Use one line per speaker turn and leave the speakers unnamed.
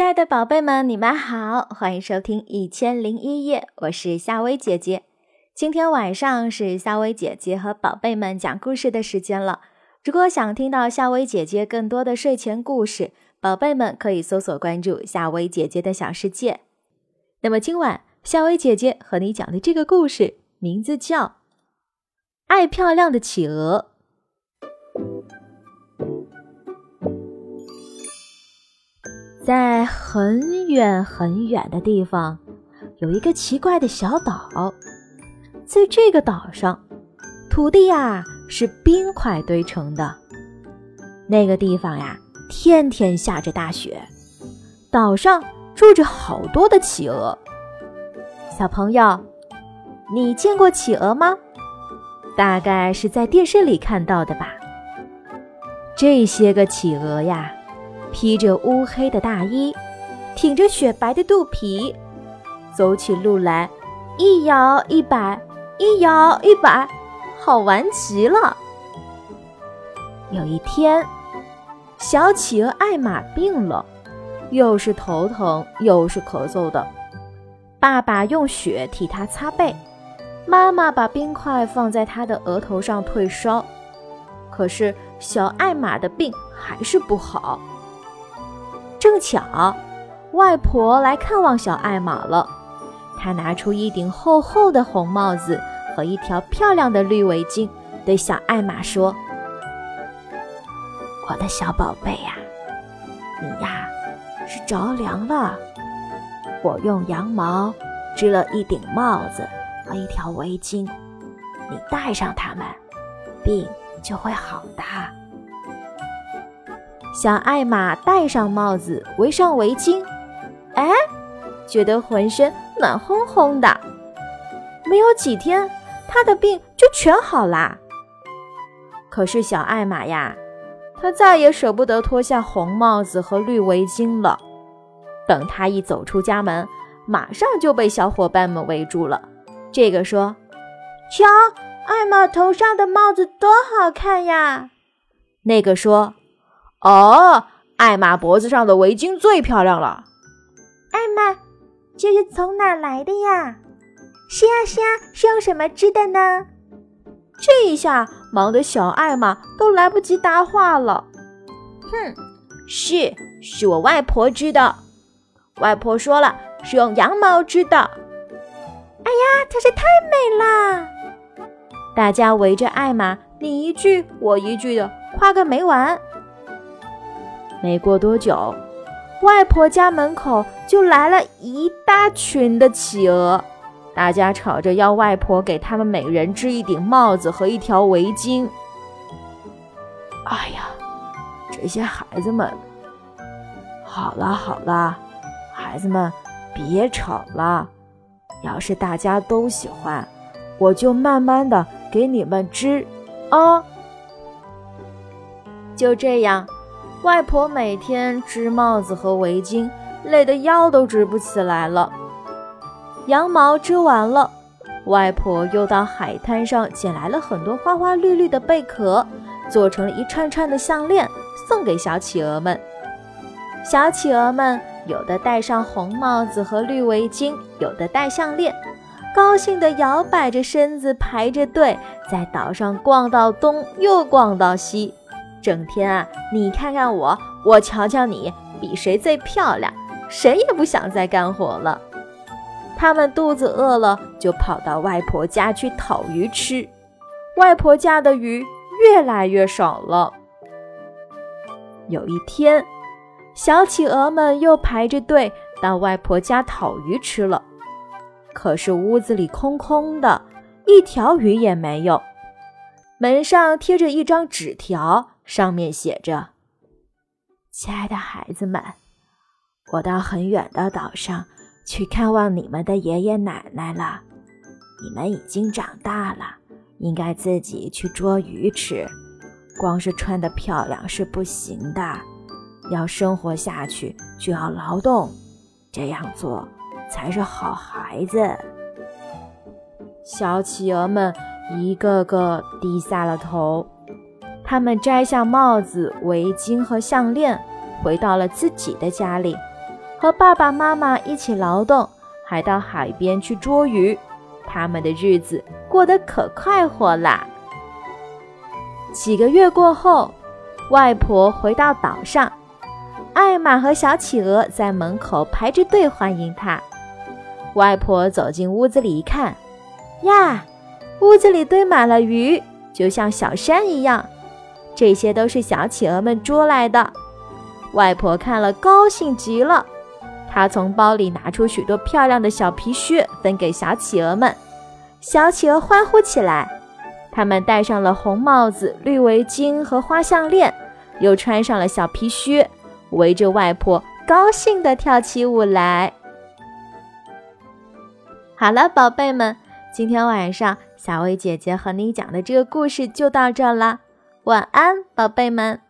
亲爱的宝贝们，你们好，欢迎收听《一千零一夜》，我是夏薇姐姐。今天晚上是夏薇姐姐和宝贝们讲故事的时间了。如果想听到夏薇姐姐更多的睡前故事，宝贝们可以搜索关注夏薇姐姐的小世界。那么今晚夏薇姐姐和你讲的这个故事名字叫《爱漂亮的企鹅》。在很远很远的地方，有一个奇怪的小岛。在这个岛上，土地呀是冰块堆成的。那个地方呀，天天下着大雪。岛上住着好多的企鹅。小朋友，你见过企鹅吗？大概是在电视里看到的吧。这些个企鹅呀。披着乌黑的大衣，挺着雪白的肚皮，走起路来一摇一摆，一摇一摆，好玩极了。有一天，小企鹅艾玛病了，又是头疼又是咳嗽的。爸爸用雪替他擦背，妈妈把冰块放在他的额头上退烧。可是小艾玛的病还是不好。正巧，外婆来看望小艾玛了。她拿出一顶厚厚的红帽子和一条漂亮的绿围巾，对小艾玛说：“我的小宝贝呀，你呀是着凉了。我用羊毛织了一顶帽子和一条围巾，你戴上它们，病就会好的。”小艾玛戴上帽子，围上围巾，哎，觉得浑身暖烘烘的。没有几天，她的病就全好啦。可是小艾玛呀，她再也舍不得脱下红帽子和绿围巾了。等她一走出家门，马上就被小伙伴们围住了。这个说：“瞧，艾玛头上的帽子多好看呀！”那个说。哦，艾玛脖子上的围巾最漂亮了。
艾玛，这是从哪来的呀？是呀是呀，是用什么织的呢？
这一下忙得小艾玛都来不及答话了。
哼，是，是我外婆织的。外婆说了，是用羊毛织的。哎呀，真是太美啦！
大家围着艾玛，你一句我一句的夸个没完。没过多久，外婆家门口就来了一大群的企鹅，大家吵着要外婆给他们每人织一顶帽子和一条围巾。哎呀，这些孩子们，好了好了，孩子们别吵了。要是大家都喜欢，我就慢慢的给你们织啊。就这样。外婆每天织帽子和围巾，累得腰都直不起来了。羊毛织完了，外婆又到海滩上捡来了很多花花绿绿的贝壳，做成了一串串的项链，送给小企鹅们。小企鹅们有的戴上红帽子和绿围巾，有的戴项链，高兴地摇摆着身子，排着队在岛上逛到东，又逛到西。整天啊，你看看我，我瞧瞧你，比谁最漂亮，谁也不想再干活了。他们肚子饿了，就跑到外婆家去讨鱼吃。外婆家的鱼越来越少了。有一天，小企鹅们又排着队到外婆家讨鱼吃了，可是屋子里空空的，一条鱼也没有。门上贴着一张纸条。上面写着：“亲爱的孩子们，我到很远的岛上去看望你们的爷爷奶奶了。你们已经长大了，应该自己去捉鱼吃。光是穿的漂亮是不行的，要生活下去就要劳动，这样做才是好孩子。”小企鹅们一个个低下了头。他们摘下帽子、围巾和项链，回到了自己的家里，和爸爸妈妈一起劳动，还到海边去捉鱼。他们的日子过得可快活啦。几个月过后，外婆回到岛上，艾玛和小企鹅在门口排着队欢迎她。外婆走进屋子里一看，呀，屋子里堆满了鱼，就像小山一样。这些都是小企鹅们捉来的。外婆看了，高兴极了。她从包里拿出许多漂亮的小皮靴，分给小企鹅们。小企鹅欢呼起来。他们戴上了红帽子、绿围巾和花项链，又穿上了小皮靴，围着外婆高兴地跳起舞来。好了，宝贝们，今天晚上小薇姐姐和你讲的这个故事就到这了。晚安，宝贝们。